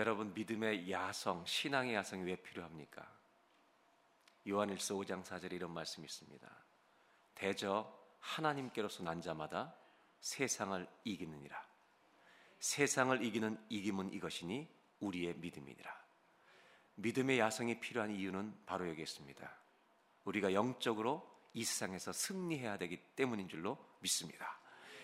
여러분 믿음의 야성, 신앙의 야성이 왜 필요합니까? 요한일서 5장 4절에 이런 말씀이 있습니다. 대저 하나님께로서 난 자마다 세상을 이기느니라. 세상을 이기는 이김은 이것이니 우리의 믿음이니라. 믿음의 야성이 필요한 이유는 바로 여기 있습니다. 우리가 영적으로 이 세상에서 승리해야 되기 때문인 줄로 믿습니다.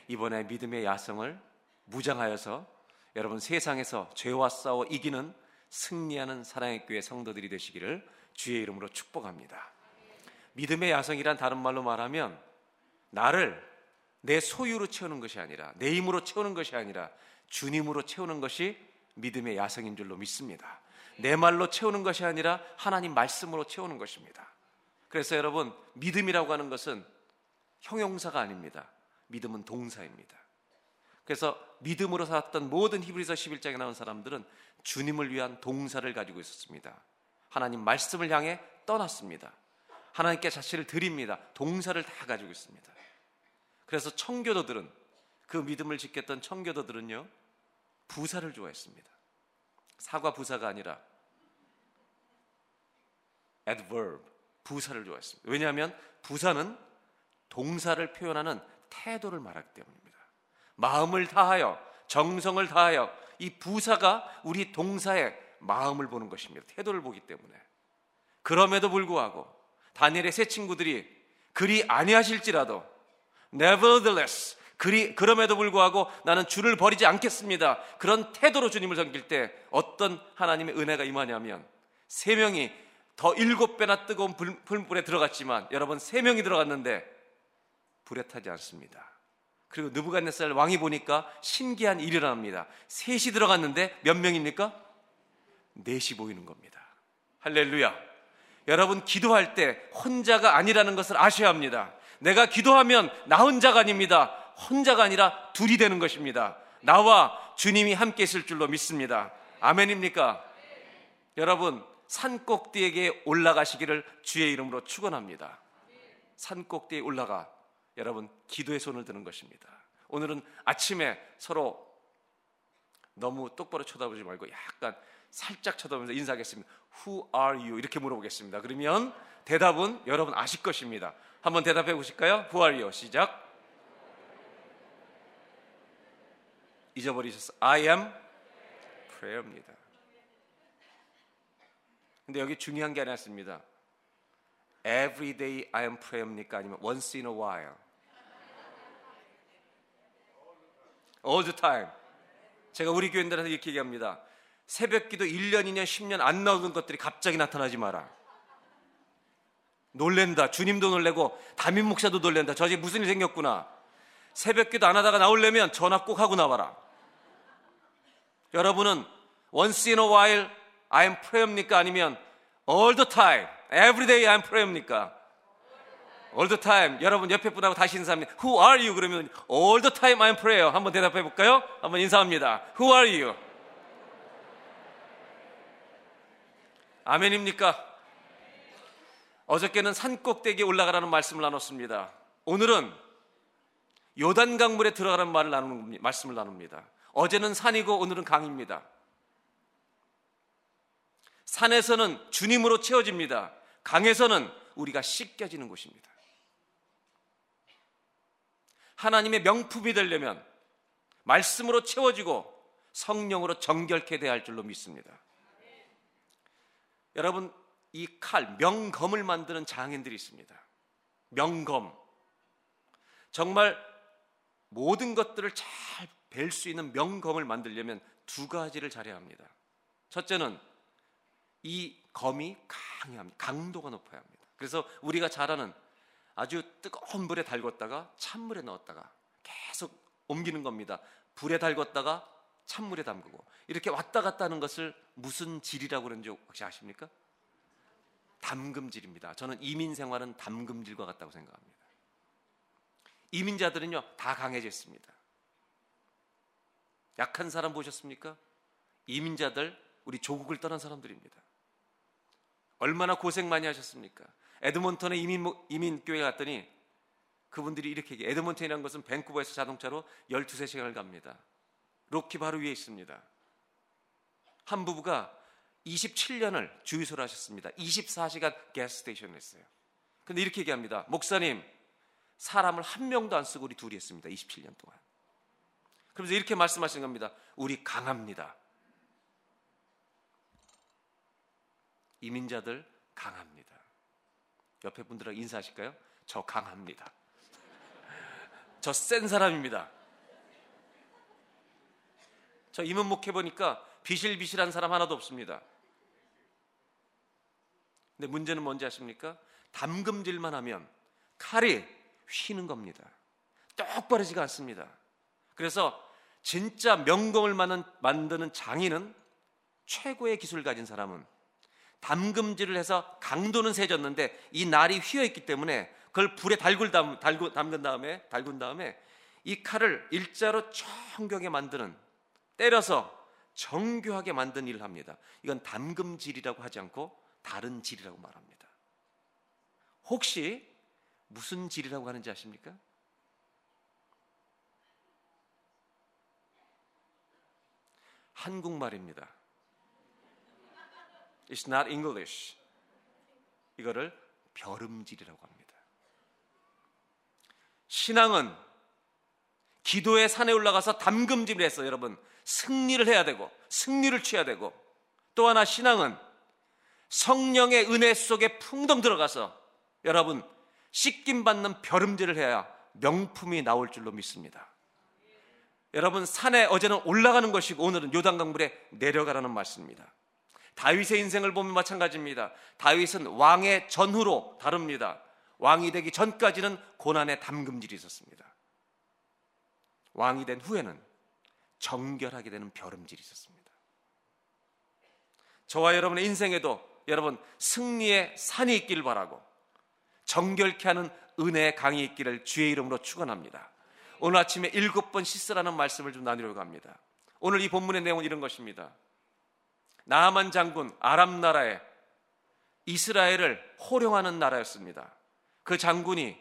이번에 믿음의 야성을 무장하여서 여러분 세상에서 죄와 싸워 이기는 승리하는 사랑의 교회 성도들이 되시기를 주의 이름으로 축복합니다. 믿음의 야성이란 다른 말로 말하면 나를 내 소유로 채우는 것이 아니라 내 힘으로 채우는 것이 아니라 주님으로 채우는 것이 믿음의 야성인 줄로 믿습니다. 내 말로 채우는 것이 아니라 하나님 말씀으로 채우는 것입니다. 그래서 여러분 믿음이라고 하는 것은 형용사가 아닙니다. 믿음은 동사입니다. 그래서 믿음으로 살았던 모든 히브리서 11장에 나온 사람들은 주님을 위한 동사를 가지고 있었습니다. 하나님 말씀을 향해 떠났습니다. 하나님께 자신을 드립니다. 동사를 다 가지고 있습니다. 그래서 청교도들은 그 믿음을 지켰던 청교도들은요 부사를 좋아했습니다. 사과 부사가 아니라 adverb 부사를 좋아했습니다. 왜냐하면 부사는 동사를 표현하는 태도를 말하기 때문입니다. 마음을 다하여 정성을 다하여 이 부사가 우리 동사의 마음을 보는 것입니다. 태도를 보기 때문에. 그럼에도 불구하고 다니엘의 세 친구들이 그리 아니하실지라도 nevertheless 그리 그럼에도 불구하고 나는 주를 버리지 않겠습니다. 그런 태도로 주님을 섬길 때 어떤 하나님의 은혜가 임하냐면 세 명이 더 일곱 배나 뜨거운 불, 불에 들어갔지만 여러분 세 명이 들어갔는데 불에 타지 않습니다. 그리고 느부갓네살 왕이 보니까 신기한 일이 일어납니다. 셋이 들어갔는데 몇 명입니까? 넷이 보이는 겁니다. 할렐루야. 여러분 기도할 때 혼자가 아니라는 것을 아셔야 합니다. 내가 기도하면 나 혼자가 아닙니다. 혼자가 아니라 둘이 되는 것입니다. 나와 주님이 함께 있을 줄로 믿습니다. 아멘입니까? 여러분 산 꼭대기에 올라가시기를 주의 이름으로 축원합니다. 산 꼭대기에 올라가 여러분 기도의 손을 드는 것입니다. 오늘은 아침에 서로 너무 똑바로 쳐다보지 말고 약간 살짝 쳐다보면서 인사하겠습니다. Who are you? 이렇게 물어보겠습니다. 그러면 대답은 여러분 아실 것입니다. 한번 대답해 보실까요? Who are you? 시작. 잊어버리셨어. I am prayer입니다. 근데 여기 중요한 게 아니었습니다. Every day I am prayer입니까? 아니면 once in a while? All the time. 제가 우리 교인들한테 이렇게 얘기합니다. 새벽 기도 1년, 2년, 10년 안 나오던 것들이 갑자기 나타나지 마라. 놀랜다. 주님도 놀래고 담임 목사도 놀랜다. 저지 무슨 일 생겼구나. 새벽 기도 안 하다가 나오려면 전화 꼭 하고 나와라. 여러분은 once in a while I'm prayer입니까? 아니면 all the time, every day I'm prayer입니까? All the time. 여러분 옆에 분하고 다시 인사합니다. Who are you? 그러면 all the time I'm prayer. 한번 대답해 볼까요? 한번 인사합니다. Who are you? 아멘입니까? 어저께는 산 꼭대기에 올라가라는 말씀을 나눴습니다. 오늘은 요단 강물에 들어가라는 말을 나누는 말씀을 나눕니다. 어제는 산이고 오늘은 강입니다. 산에서는 주님으로 채워집니다. 강에서는 우리가 씻겨지는 곳입니다. 하나님의 명품이 되려면 말씀으로 채워지고 성령으로 정결케 돼야 할 줄로 믿습니다. 여러분, 이 칼, 명검을 만드는 장인들이 있습니다. 명검. 정말 모든 것들을 잘 뵐 수 있는 명검을 만들려면 두 가지를 잘해야 합니다. 첫째는 이 검이 강해야 합니다. 강도가 높아야 합니다. 그래서 우리가 잘 아는 아주 뜨거운 불에 달궜다가 찬물에 넣었다가 계속 옮기는 겁니다. 불에 달궜다가 찬물에 담그고 이렇게 왔다 갔다 하는 것을 무슨 질이라고 그러는지 혹시 아십니까? 담금질입니다. 저는 이민 생활은 담금질과 같다고 생각합니다. 이민자들은요 다 강해졌습니다. 약한 사람 보셨습니까? 이민자들 우리 조국을 떠난 사람들입니다. 얼마나 고생 많이 하셨습니까? 에드몬턴에 이민 이민 교회 갔더니 그분들이 이렇게 얘기해. 에드몬턴이라는 것은 밴쿠버에서 자동차로 12, 3시간을 갑니다. 로키 바로 위에 있습니다. 한 부부가 27년을 주유소를 하셨습니다. 24시간 가스스테이션을 했어요. 근데 이렇게 얘기합니다. 목사님, 사람을 한 명도 안 쓰고 우리 둘이 했습니다. 27년 동안. 그러면서 이렇게 말씀하시는 겁니다. 우리 강합니다. 이민자들 강합니다. 옆에 분들하고 인사하실까요? 저 강합니다. 저 센 사람입니다. 저 임원목 해보니까 비실비실한 사람 하나도 없습니다. 근데 문제는 뭔지 아십니까? 담금질만 하면 칼이 휘는 겁니다. 똑바르지가 않습니다. 그래서 진짜 명공을 만드는 장인은 최고의 기술을 가진 사람은 담금질을 해서 강도는 세졌는데 이 날이 휘어 있기 때문에 그걸 불에 달굴 담, 달구, 담근 다음에 달군 다음에 이 칼을 일자로 정교하게 만드는 때려서 정교하게 만든 일을 합니다. 이건 담금질이라고 하지 않고 다른 질이라고 말합니다. 혹시 무슨 질이라고 하는지 아십니까? 한국말입니다. It's not English. 이거를 벼름질이라고 합니다. 신앙은 기도의 산에 올라가서 담금질을 해서 여러분 승리를 해야 되고 승리를 취해야 되고 또 하나 신앙은 성령의 은혜 속에 풍덩 들어가서 여러분 씻김 받는 벼름질을 해야 명품이 나올 줄로 믿습니다. 여러분 산에 어제는 올라가는 것이고 오늘은 요단강 물에 내려가라는 말씀입니다. 다윗의 인생을 보면 마찬가지입니다. 다윗은 왕의 전후로 다릅니다. 왕이 되기 전까지는 고난의 담금질이 있었습니다. 왕이 된 후에는 정결하게 되는 벼름질이 있었습니다. 저와 여러분의 인생에도 여러분 승리의 산이 있길 바라고 정결케 하는 은혜의 강이 있기를 주의 이름으로 축원합니다. 오늘 아침에 일곱 번 씻으라는 말씀을 좀 나누려고 합니다. 오늘 이 본문의 내용은 이런 것입니다. 나만 장군 아람 나라에 이스라엘을 호령하는 나라였습니다. 그 장군이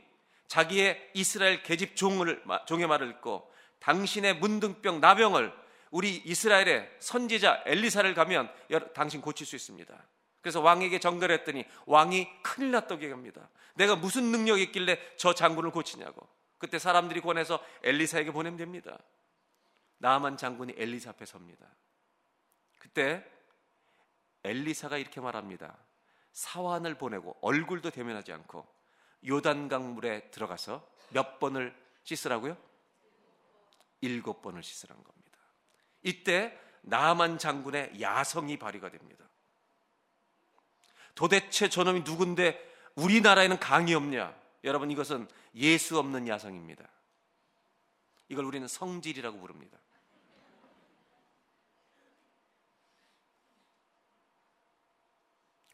자기의 이스라엘 계집 종을 종의 말을 듣고 당신의 문둥병 나병을 우리 이스라엘의 선지자 엘리사를 가면 당신 고칠 수 있습니다. 그래서 왕에게 전결했더니 왕이 큰일 났다고 얘기합니다. 내가 무슨 능력이 있길래 저 장군을 고치냐고. 그때 사람들이 권해서 엘리사에게 보내면 됩니다. 나만 장군이 엘리사 앞에 섭니다. 그때 엘리사가 이렇게 말합니다. 사환을 보내고 얼굴도 대면하지 않고 요단강 물에 들어가서 몇 번을 씻으라고요? 일곱 번을 씻으란 겁니다. 이때 나만 장군의 야성이 발휘가 됩니다. 도대체 저놈이 누군데 우리나라에는 강이 없냐? 여러분 이것은 예수 없는 야성입니다. 이걸 우리는 성질이라고 부릅니다.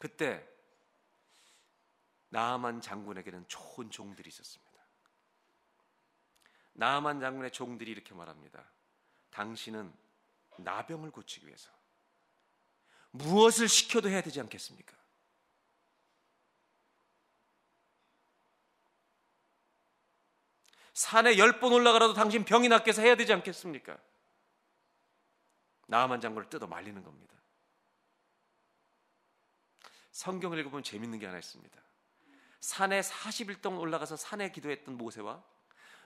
그때 나만 장군에게는 좋은 종들이 있었습니다. 나만 장군의 종들이 이렇게 말합니다. 당신은 나병을 고치기 위해서 무엇을 시켜도 해야 되지 않겠습니까? 산에 열 번 올라가라도 당신 병이 낫게 해서 해야 되지 않겠습니까? 나만 장군을 뜯어 말리는 겁니다. 성경을 읽어보면 재밌는 게 하나 있습니다. 산에 40일 동안 올라가서 산에 기도했던 모세와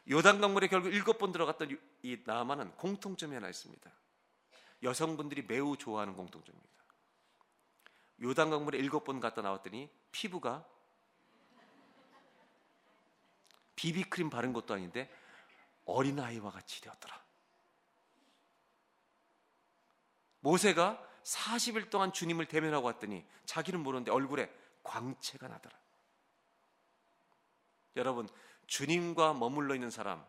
요단 강물에 결국 일곱 번 들어갔던 이 나만은 공통점이 하나 있습니다. 여성분들이 매우 좋아하는 공통점입니다. 요단 강물에 일곱 번 갔다 나왔더니 피부가 비비크림 바른 것도 아닌데 어린아이와 같이 되었더라. 모세가 40일 동안 주님을 대면하고 왔더니 자기는 모르는데 얼굴에 광채가 나더라. 여러분, 주님과 머물러 있는 사람,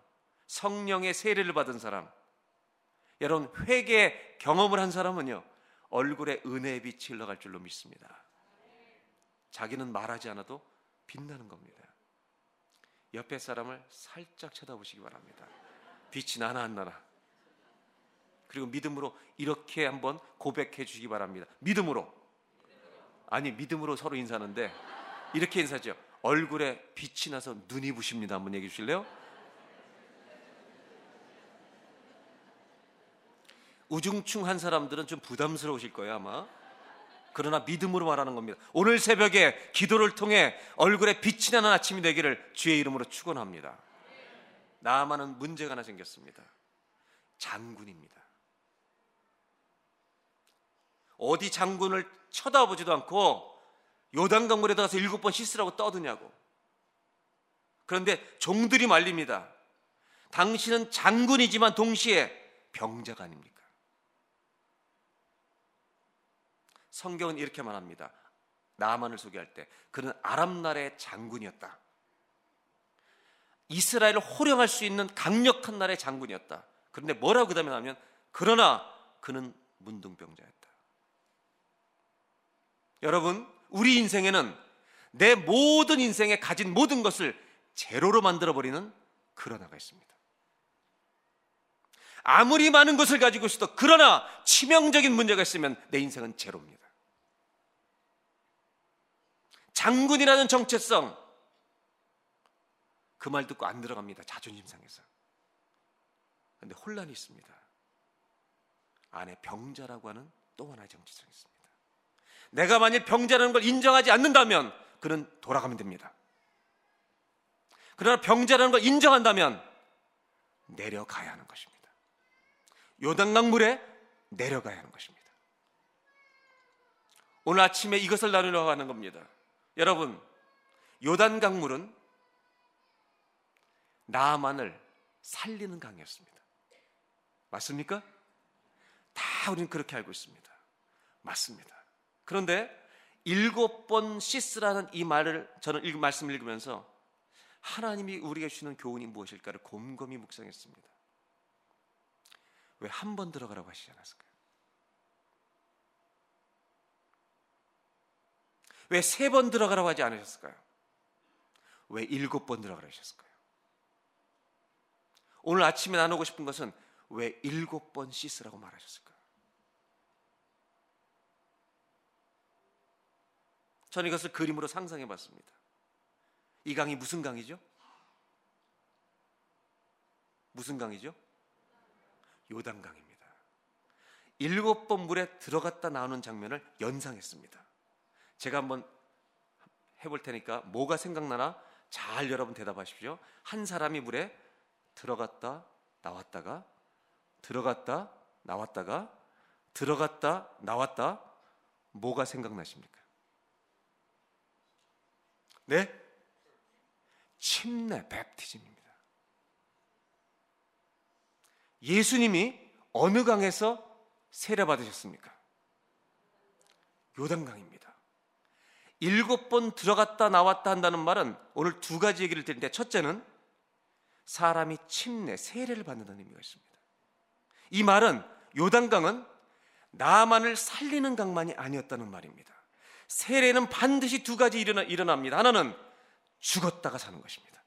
성령의 세례를 받은 사람, 여러분, 회개 경험을 한 사람은요, 얼굴에 은혜의 빛이 흘러갈 줄로 믿습니다. 자기는 말하지 않아도 빛나는 겁니다. 옆에 사람을 살짝 쳐다보시기 바랍니다. 빛이 나나 안 나나. 그리고 믿음으로 이렇게 한번 고백해 주시기 바랍니다. 믿음으로. 아니, 믿음으로 서로 인사하는데 이렇게 인사죠. 얼굴에 빛이 나서 눈이 부십니다. 한번 얘기해 주실래요? 우중충한 사람들은 좀 부담스러우실 거예요, 아마. 그러나 믿음으로 말하는 겁니다. 오늘 새벽에 기도를 통해 얼굴에 빛이 나는 아침이 되기를 주의 이름으로 축원합니다. 나만은 문제가 하나 생겼습니다. 장군입니다. 어디 장군을 쳐다보지도 않고 요단 강물에 들어가서 일곱 번 씻으라고 떠드냐고. 그런데 종들이 말립니다. 당신은 장군이지만 동시에 병자가 아닙니까? 성경은 이렇게 말합니다. 나만을 소개할 때 그는 아람 나라의 장군이었다. 이스라엘을 호령할 수 있는 강력한 나라의 장군이었다. 그런데 뭐라고 그다음에 나면 그러나 그는 문둥병자였다. 여러분, 우리 인생에는 내 모든 인생에 가진 모든 것을 제로로 만들어 버리는 그러나가 있습니다. 아무리 많은 것을 가지고 있어도 그러나 치명적인 문제가 있으면 내 인생은 제로입니다. 장군이라는 정체성 그 말 듣고 안 들어갑니다. 자존심 상해서. 근데 혼란이 있습니다. 안에 병자라고 하는 또 하나의 정체성이 있습니다. 내가 만일 병자라는 걸 인정하지 않는다면 그는 돌아가면 됩니다. 그러나 병자라는 걸 인정한다면 내려가야 하는 것입니다. 요단강 물에 내려가야 하는 것입니다. 오늘 아침에 이것을 나누려고 하는 겁니다. 여러분, 요단 강물은 나만을 살리는 강이었습니다. 맞습니까? 다 우리는 그렇게 알고 있습니다. 맞습니다. 그런데 일곱 번 씻으라는 이 말을 저는 읽, 말씀을 읽으면서 하나님이 우리에게 주는 교훈이 무엇일까를 곰곰이 묵상했습니다. 왜 한 번 들어가라고 하시지 않았을까요? 왜 세 번 들어가라고 하지 않으셨을까요? 왜 일곱 번 들어가라 하셨을까요? 오늘 아침에 나누고 싶은 것은 왜 일곱 번 씻으라고 말하셨을까요? 저는 이것을 그림으로 상상해 봤습니다. 이 강이 무슨 강이죠? 무슨 강이죠? 요단강입니다. 일곱 번 물에 들어갔다 나오는 장면을 연상했습니다. 제가 한번 해볼 테니까 뭐가 생각나나 잘 여러분 대답하십시오. 한 사람이 물에 들어갔다 나왔다가 들어갔다 나왔다가 들어갔다 나왔다 뭐가 생각나십니까? 네? 침례 베프티즘입니다. 예수님이 어느 강에서 세례 받으셨습니까? 요단강입니다. 일곱 번 들어갔다 나왔다 한다는 말은 오늘 두 가지 얘기를 드리는데 첫째는 사람이 침례 세례를 받는다는 의미가 있습니다. 이 말은 요단강은 나만을 살리는 강만이 아니었다는 말입니다. 세례는 반드시 두 가지 일어나, 일어납니다. 하나는 죽었다가 사는 것입니다.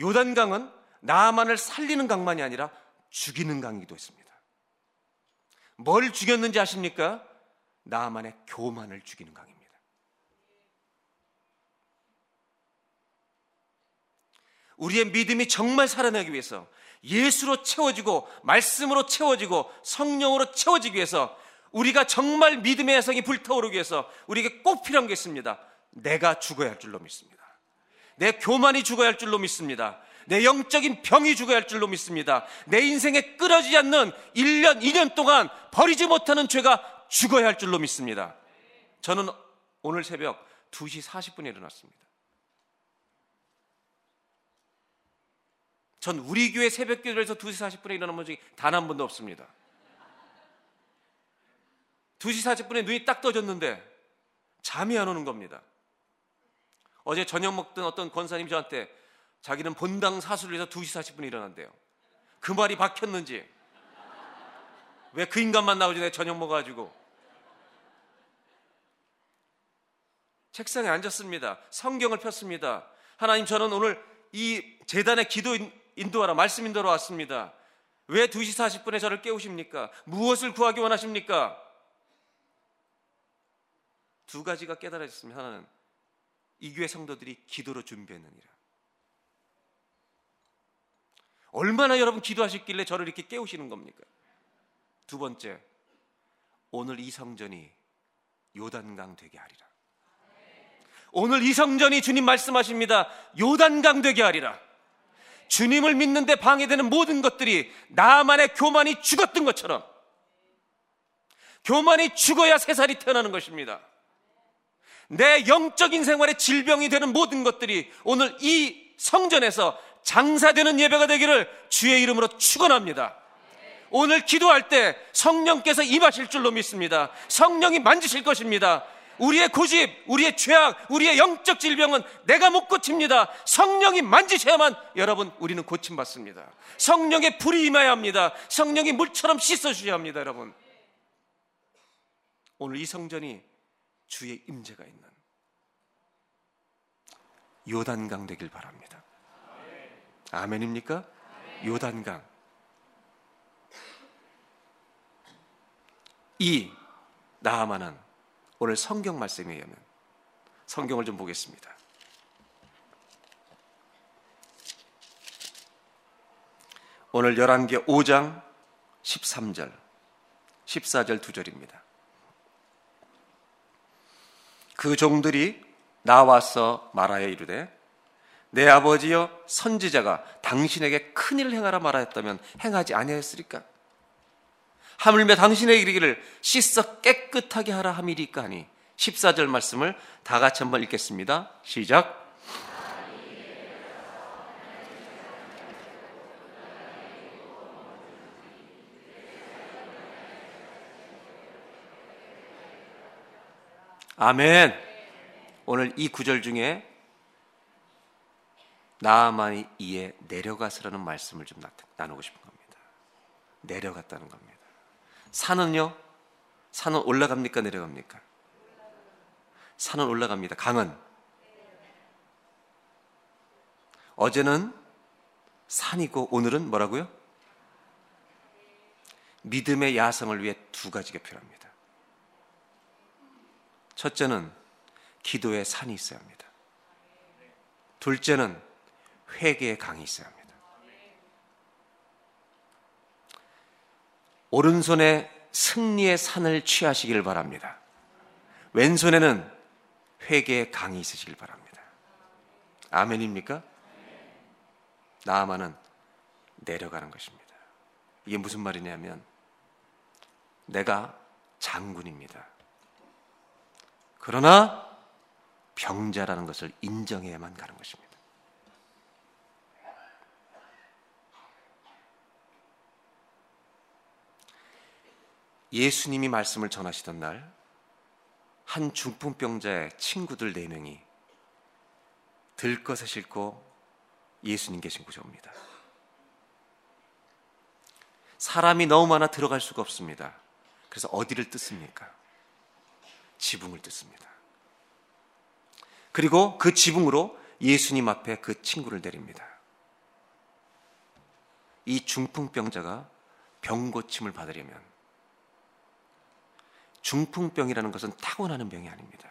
요단강은 나만을 살리는 강만이 아니라 죽이는 강이기도 했습니다. 뭘 죽였는지 아십니까? 나만의 교만을 죽이는 강입니다. 우리의 믿음이 정말 살아나기 위해서 예수로 채워지고 말씀으로 채워지고 성령으로 채워지기 위해서 우리가 정말 믿음의 야성이 불타오르기 위해서 우리에게 꼭 필요한 게 있습니다. 내가 죽어야 할 줄로 믿습니다. 내 교만이 죽어야 할 줄로 믿습니다. 내 영적인 병이 죽어야 할 줄로 믿습니다. 내 인생에 끊어지지 않는 1년, 2년 동안 버리지 못하는 죄가 죽어야 할 줄로 믿습니다. 저는 오늘 새벽 2시 40분에 일어났습니다. 전 우리 교회 새벽 기도에서 2시 40분에 일어난 적이 단한 번도 없습니다. 2시 40분에 눈이 딱 떠졌는데 잠이 안 오는 겁니다. 어제 저녁 먹던 어떤 권사님이 저한테 자기는 본당 사수를 해서 2시 40분에 일어난대요. 그 말이 박혔는지 왜 그 인간만 나오지 내 저녁 먹어가지고 책상에 앉았습니다. 성경을 폈습니다. 하나님 저는 오늘 이 재단의 기도 인도하라 말씀 인도하러 왔습니다. 왜 2시 40분에 저를 깨우십니까? 무엇을 구하기 원하십니까? 두 가지가 깨달아졌습니다. 하나는 이 교회 성도들이 기도로 준비했느니라. 얼마나 여러분 기도하셨길래 저를 이렇게 깨우시는 겁니까? 두 번째, 오늘 이 성전이 요단강 되게 하리라. 오늘 이 성전이 주님 말씀하십니다. 요단강 되게 하리라. 주님을 믿는데 방해되는 모든 것들이 나만의 교만이 죽었던 것처럼 교만이 죽어야 새 살이 태어나는 것입니다. 내 영적인 생활에 질병이 되는 모든 것들이 오늘 이 성전에서 장사되는 예배가 되기를 주의 이름으로 축원합니다. 오늘 기도할 때 성령께서 임하실 줄로 믿습니다. 성령이 만지실 것입니다. 우리의 고집, 우리의 죄악, 우리의 영적 질병은 내가 못 고칩니다. 성령이 만지셔야만 여러분 우리는 고침받습니다. 성령의 불이 임해야 합니다. 성령이 물처럼 씻어주셔야 합니다, 여러분. 오늘 이 성전이 주의 임재가 있는 요단강 되길 바랍니다. 아멘입니까? 요단강. 이 나아만은 오늘 성경 말씀에 의하면 성경을 좀 보겠습니다. 오늘 11개 5장 13절 14절 2절입니다. 그 종들이 나와서 말하여 이르되 내 아버지여 선지자가 당신에게 큰 일을 행하라 말하였다면 행하지 아니하였으리까 하물며 당신의 이르기를 씻어 깨끗하게 하라 함이리까 하니 14절 말씀을 다 같이 한번 읽겠습니다. 시작. 아멘. 오늘 이 구절 중에 나만이 이에 내려가서라는 말씀을 좀 나누고 싶은 겁니다. 내려갔다는 겁니다. 산은요? 산은 올라갑니까? 내려갑니까? 산은 올라갑니다. 강은? 어제는 산이고 오늘은 뭐라고요? 믿음의 야성을 위해 두 가지가 필요합니다. 첫째는 기도의 산이 있어야 합니다. 둘째는 회개의 강이 있어야 합니다. 오른손에 승리의 산을 취하시길 바랍니다. 왼손에는 회개의 강이 있으시길 바랍니다. 아멘입니까? 나아만은 내려가는 것입니다. 이게 무슨 말이냐면 내가 장군입니다. 그러나 병자라는 것을 인정해야만 가는 것입니다. 예수님이 말씀을 전하시던 날, 한 중풍병자의 친구들 네 명이 들것에 싣고 예수님 계신 곳에 옵니다. 사람이 너무 많아 들어갈 수가 없습니다. 그래서 어디를 뜯습니까? 지붕을 뜯습니다. 그리고 그 지붕으로 예수님 앞에 그 친구를 내립니다. 이 중풍병자가 병고침을 받으려면 중풍병이라는 것은 타고나는 병이 아닙니다.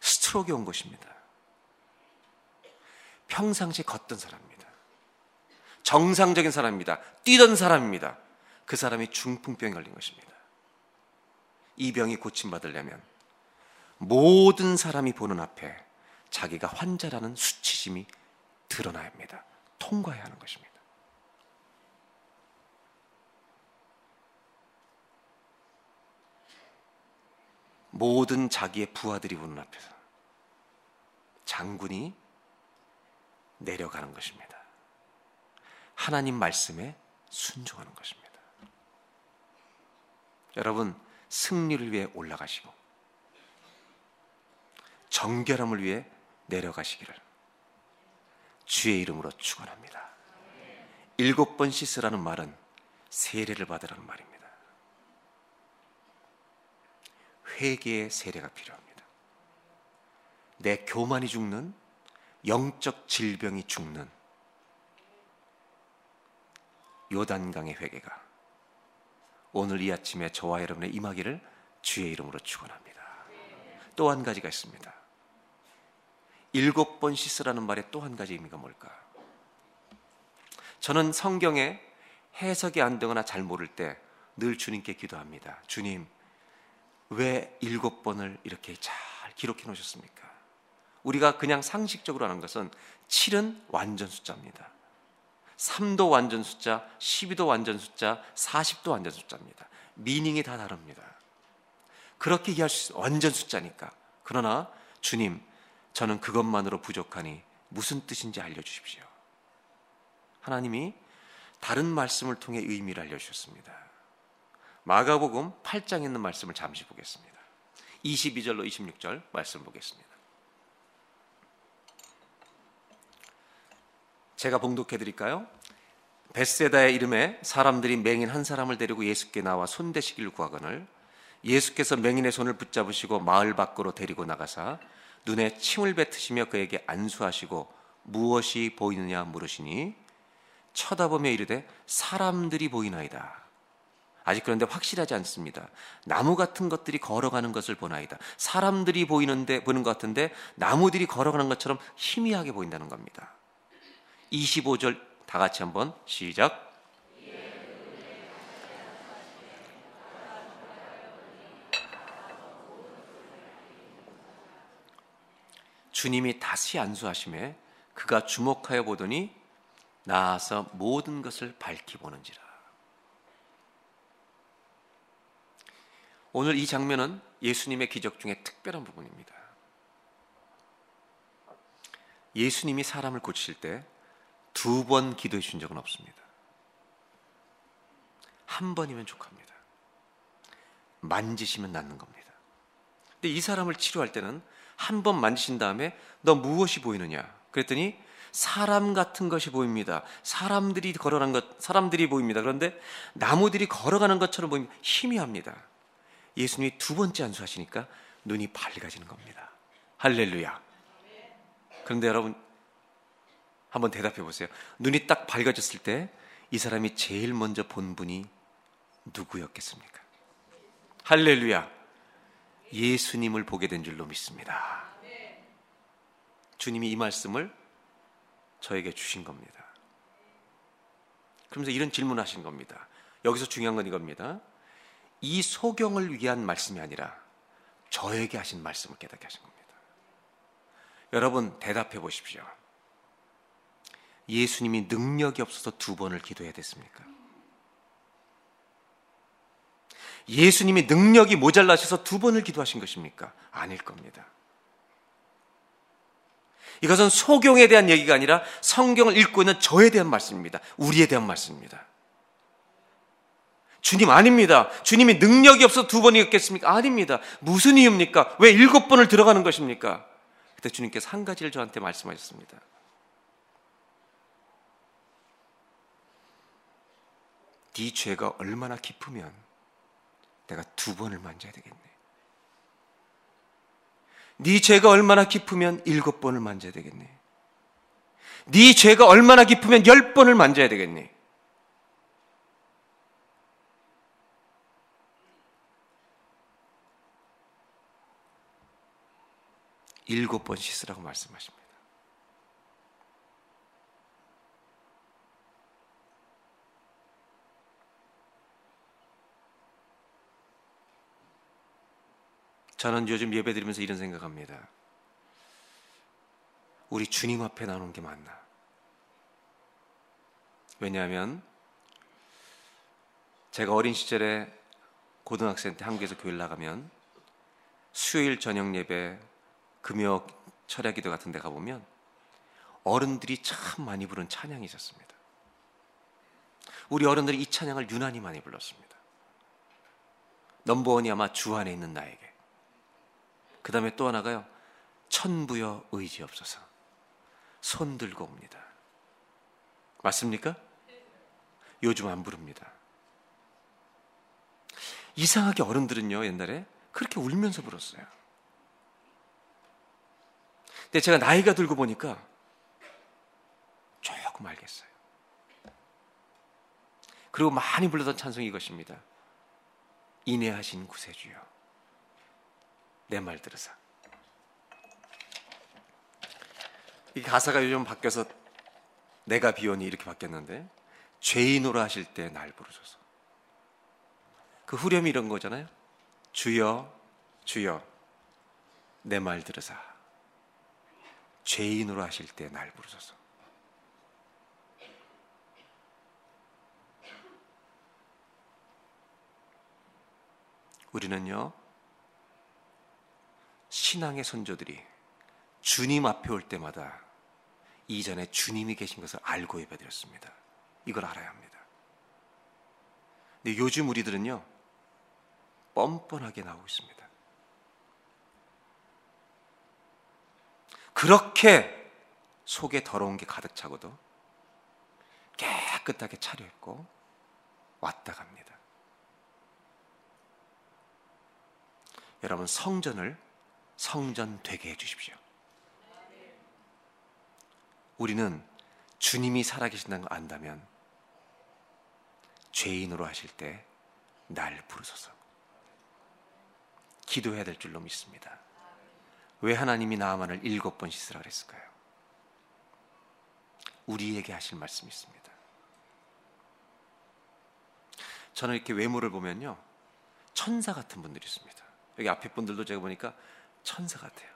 스트로크 온 것입니다. 평상시 걷던 사람입니다. 정상적인 사람입니다. 뛰던 사람입니다. 그 사람이 중풍병에 걸린 것입니다. 이 병이 고침받으려면 모든 사람이 보는 앞에 자기가 환자라는 수치심이 드러나야 합니다. 통과해야 하는 것입니다. 모든 자기의 부하들이 보는 앞에서 장군이 내려가는 것입니다. 하나님 말씀에 순종하는 것입니다. 여러분, 승리를 위해 올라가시고, 정결함을 위해 내려가시기를 주의 이름으로 축원합니다. 일곱 번 씻으라는 말은 세례를 받으라는 말입니다. 회개의 세례가 필요합니다. 내 교만이 죽는 영적 질병이 죽는 요단강의 회개가 오늘 이 아침에 저와 여러분의 임하기를 주의 이름으로 축원합니다. 또 한 가지가 있습니다. 일곱 번 씻으라는 말에 또한 가지 의미가 뭘까? 저는 성경에 해석이 안 되거나 잘 모를 때 늘 주님께 기도합니다. 주님, 왜 일곱 번을 이렇게 잘 기록해 놓으셨습니까? 우리가 그냥 상식적으로 하는 것은 7은 완전 숫자입니다. 3도 완전 숫자, 12도 완전 숫자, 40도 완전 숫자입니다. 미닝이 다 다릅니다. 그렇게 이해할 수 있어요. 완전 숫자니까. 그러나 주님, 저는 그것만으로 부족하니 무슨 뜻인지 알려주십시오. 하나님이 다른 말씀을 통해 의미를 알려주셨습니다. 마가복음 8장에 있는 말씀을 잠시 보겠습니다. 22절로 26절 말씀 보겠습니다. 제가 봉독해 드릴까요? 베세다의 이름에 사람들이 맹인 한 사람을 데리고 예수께 나와 손대시기를 구하거늘 예수께서 맹인의 손을 붙잡으시고 마을 밖으로 데리고 나가사 눈에 침을 뱉으시며 그에게 안수하시고 무엇이 보이느냐 물으시니 쳐다보며 이르되 사람들이 보이나이다. 아직 그런데 확실하지 않습니다. 나무 같은 것들이 걸어가는 것을 보나이다. 사람들이 보이는데 보는 것 같은데 나무들이 걸어가는 것처럼 희미하게 보인다는 겁니다. 25절 다 같이 한번 시작. 주님이 다시 안수하심에 그가 주목하여 보더니 나아서 모든 것을 밝히 보는지라. 오늘 이 장면은 예수님의 기적 중에 특별한 부분입니다. 예수님이 사람을 고칠 때 두 번 기도해 주신 적은 없습니다. 한 번이면 족합니다. 만지시면 낫는 겁니다. 근데 이 사람을 치료할 때는 한 번 만지신 다음에 너 무엇이 보이느냐? 그랬더니 사람 같은 것이 보입니다. 사람들이 걸어가는 것, 사람들이 보입니다. 그런데 나무들이 걸어가는 것처럼 보이면 희미합니다. 예수님이 두 번째 안수하시니까 눈이 밝아지는 겁니다. 할렐루야. 그런데 여러분, 한번 대답해 보세요. 눈이 딱 밝아졌을 때 이 사람이 제일 먼저 본 분이 누구였겠습니까? 할렐루야. 예수님을 보게 된 줄로 믿습니다. 주님이 이 말씀을 저에게 주신 겁니다. 그러면서 이런 질문을 하신 겁니다. 여기서 중요한 건 이겁니다. 이 소경을 위한 말씀이 아니라 저에게 하신 말씀을 깨닫게 하신 겁니다. 여러분 대답해 보십시오. 예수님이 능력이 없어서 두 번을 기도해야 됐습니까? 예수님이 능력이 모자라셔서 두 번을 기도하신 것입니까? 아닐 겁니다. 이것은 소경에 대한 얘기가 아니라 성경을 읽고 있는 저에 대한 말씀입니다. 우리에 대한 말씀입니다. 주님 아닙니다. 주님이 능력이 없어 두 번이었겠습니까? 아닙니다. 무슨 이유입니까? 왜 일곱 번을 들어가는 것입니까? 그때 주님께서 한 가지를 저한테 말씀하셨습니다. 네 죄가 얼마나 깊으면 내가 두 번을 만져야 되겠네. 네 죄가 얼마나 깊으면 일곱 번을 만져야 되겠네. 네 죄가 얼마나 깊으면 열 번을 만져야 되겠네. 일곱 번 씻으라고 말씀하십니다. 저는 요즘 예배 드리면서 이런 생각합니다. 우리 주님 앞에 나오는 게 맞나? 왜냐하면 제가 어린 시절에 고등학생 때 한국에서 교회를 나가면 수요일 저녁 예배, 금요 철야 기도 같은 데 가보면 어른들이 참 많이 부른 찬양이 있었습니다. 우리 어른들이 이 찬양을 유난히 많이 불렀습니다. 넘버원이 아마 주 안에 있는 나에게. 그 다음에 또 하나가요. 천부여 의지 없어서. 손 들고 옵니다. 맞습니까? 요즘 안 부릅니다. 이상하게 어른들은요, 옛날에 그렇게 울면서 불었어요. 근데 제가 나이가 들고 보니까 조금 알겠어요. 그리고 많이 불렀던 찬송이 이것입니다. 인내하신 구세주여. 내 말 들으사. 이 가사가 요즘 바뀌어서 내가 비오니 이렇게 바뀌었는데 죄인으로 하실 때 날 부르소서. 그 후렴이 이런 거잖아요. 주여, 주여, 내 말 들으사. 죄인으로 하실 때 날 부르소서. 우리는요, 신앙의 선조들이 주님 앞에 올 때마다 이전에 주님이 계신 것을 알고 예배드렸습니다. 이걸 알아야 합니다. 근데 요즘 우리들은요, 뻔뻔하게 나오고 있습니다. 그렇게 속에 더러운 게 가득 차고도 깨끗하게 차려입고 왔다 갑니다. 여러분, 성전을 성전 되게 해주십시오. 우리는 주님이 살아계신다는 걸 안다면 죄인으로 하실 때 날 부르소서. 기도해야 될 줄로 믿습니다. 왜 하나님이 나만을 일곱 번 씻으라 그랬을까요? 우리에게 하실 말씀이 있습니다. 저는 이렇게 외모를 보면요. 천사 같은 분들이 있습니다. 여기 앞에 분들도 제가 보니까 천사 같아요.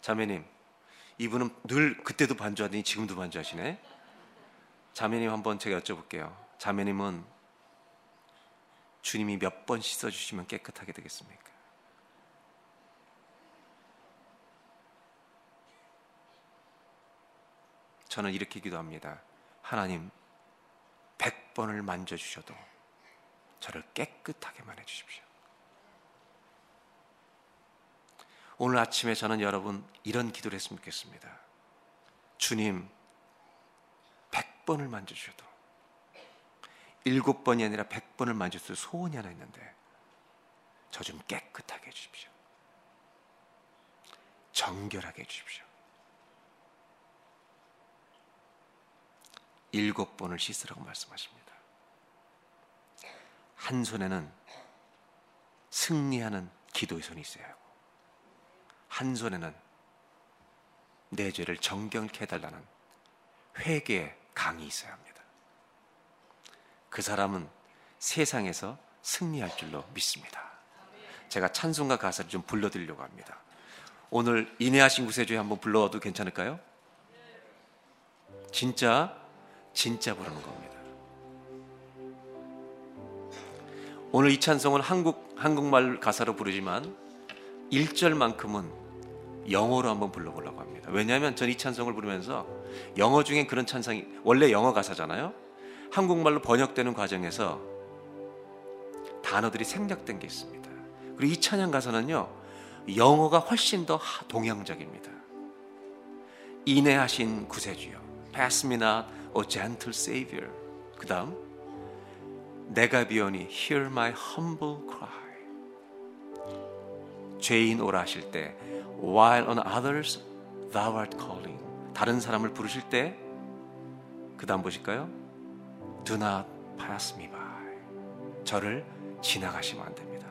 자매님, 이분은 늘 그때도 반주하더니 지금도 반주하시네. 자매님 한번 제가 여쭤볼게요. 자매님은 주님이 몇 번 씻어주시면 깨끗하게 되겠습니까? 저는 이렇게 기도합니다. 하나님, 백 번을 만져주셔도 저를 깨끗하게만 해주십시오. 오늘 아침에 저는 여러분 이런 기도를 했으면 좋겠습니다. 주님, 백 번을 만져주셔도 일곱 번이 아니라 백 번을 만져도 소원이 하나 있는데 저 좀 깨끗하게 해주십시오. 정결하게 해주십시오. 일곱 번을 씻으라고 말씀하십니다. 한 손에는 승리하는 기도의 손이 하고 한 손에는 내 죄를 정경케 해달라는 회개의 강이 있어야 합니다. 그 사람은 세상에서 승리할 줄로 믿습니다. 제가 찬송가 가사를 좀 불러드리려고 합니다. 오늘 인내하신 구세주에 한번 불러도 괜찮을까요? 진짜 진짜 부르는 겁니다. 오늘 이 찬송은 한국 한국말 가사로 부르지만 1절만큼은 영어로 한번 불러보려고 합니다. 왜냐하면 전 이 찬송을 부르면서 영어 중엔 그런 찬송이 원래 영어 가사잖아요. 한국말로 번역되는 과정에서 단어들이 생략된 게 있습니다. 그리고 이 찬양 가사는요, 영어가 훨씬 더 동양적입니다. 인내하신 구세주여, pass me not, O gentle Savior. 그 다음, 내가 비오니 hear my humble cry. 죄인 오라 하실 때, while on others thou art calling. 다른 사람을 부르실 때, 그 다음 보실까요? Do not pass me by. 저를 지나가시면 안 됩니다.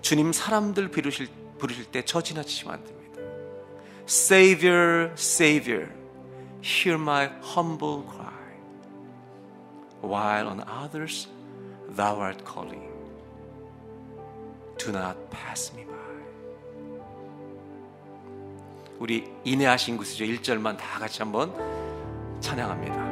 주님 사람들 부르실, 부르실 때 저 지나치시면 안 됩니다. Savior, Savior, hear my humble cry. While on others thou art calling. Do not pass me 우리 인내하신 구세주 1절만 다 같이 한번 찬양합니다.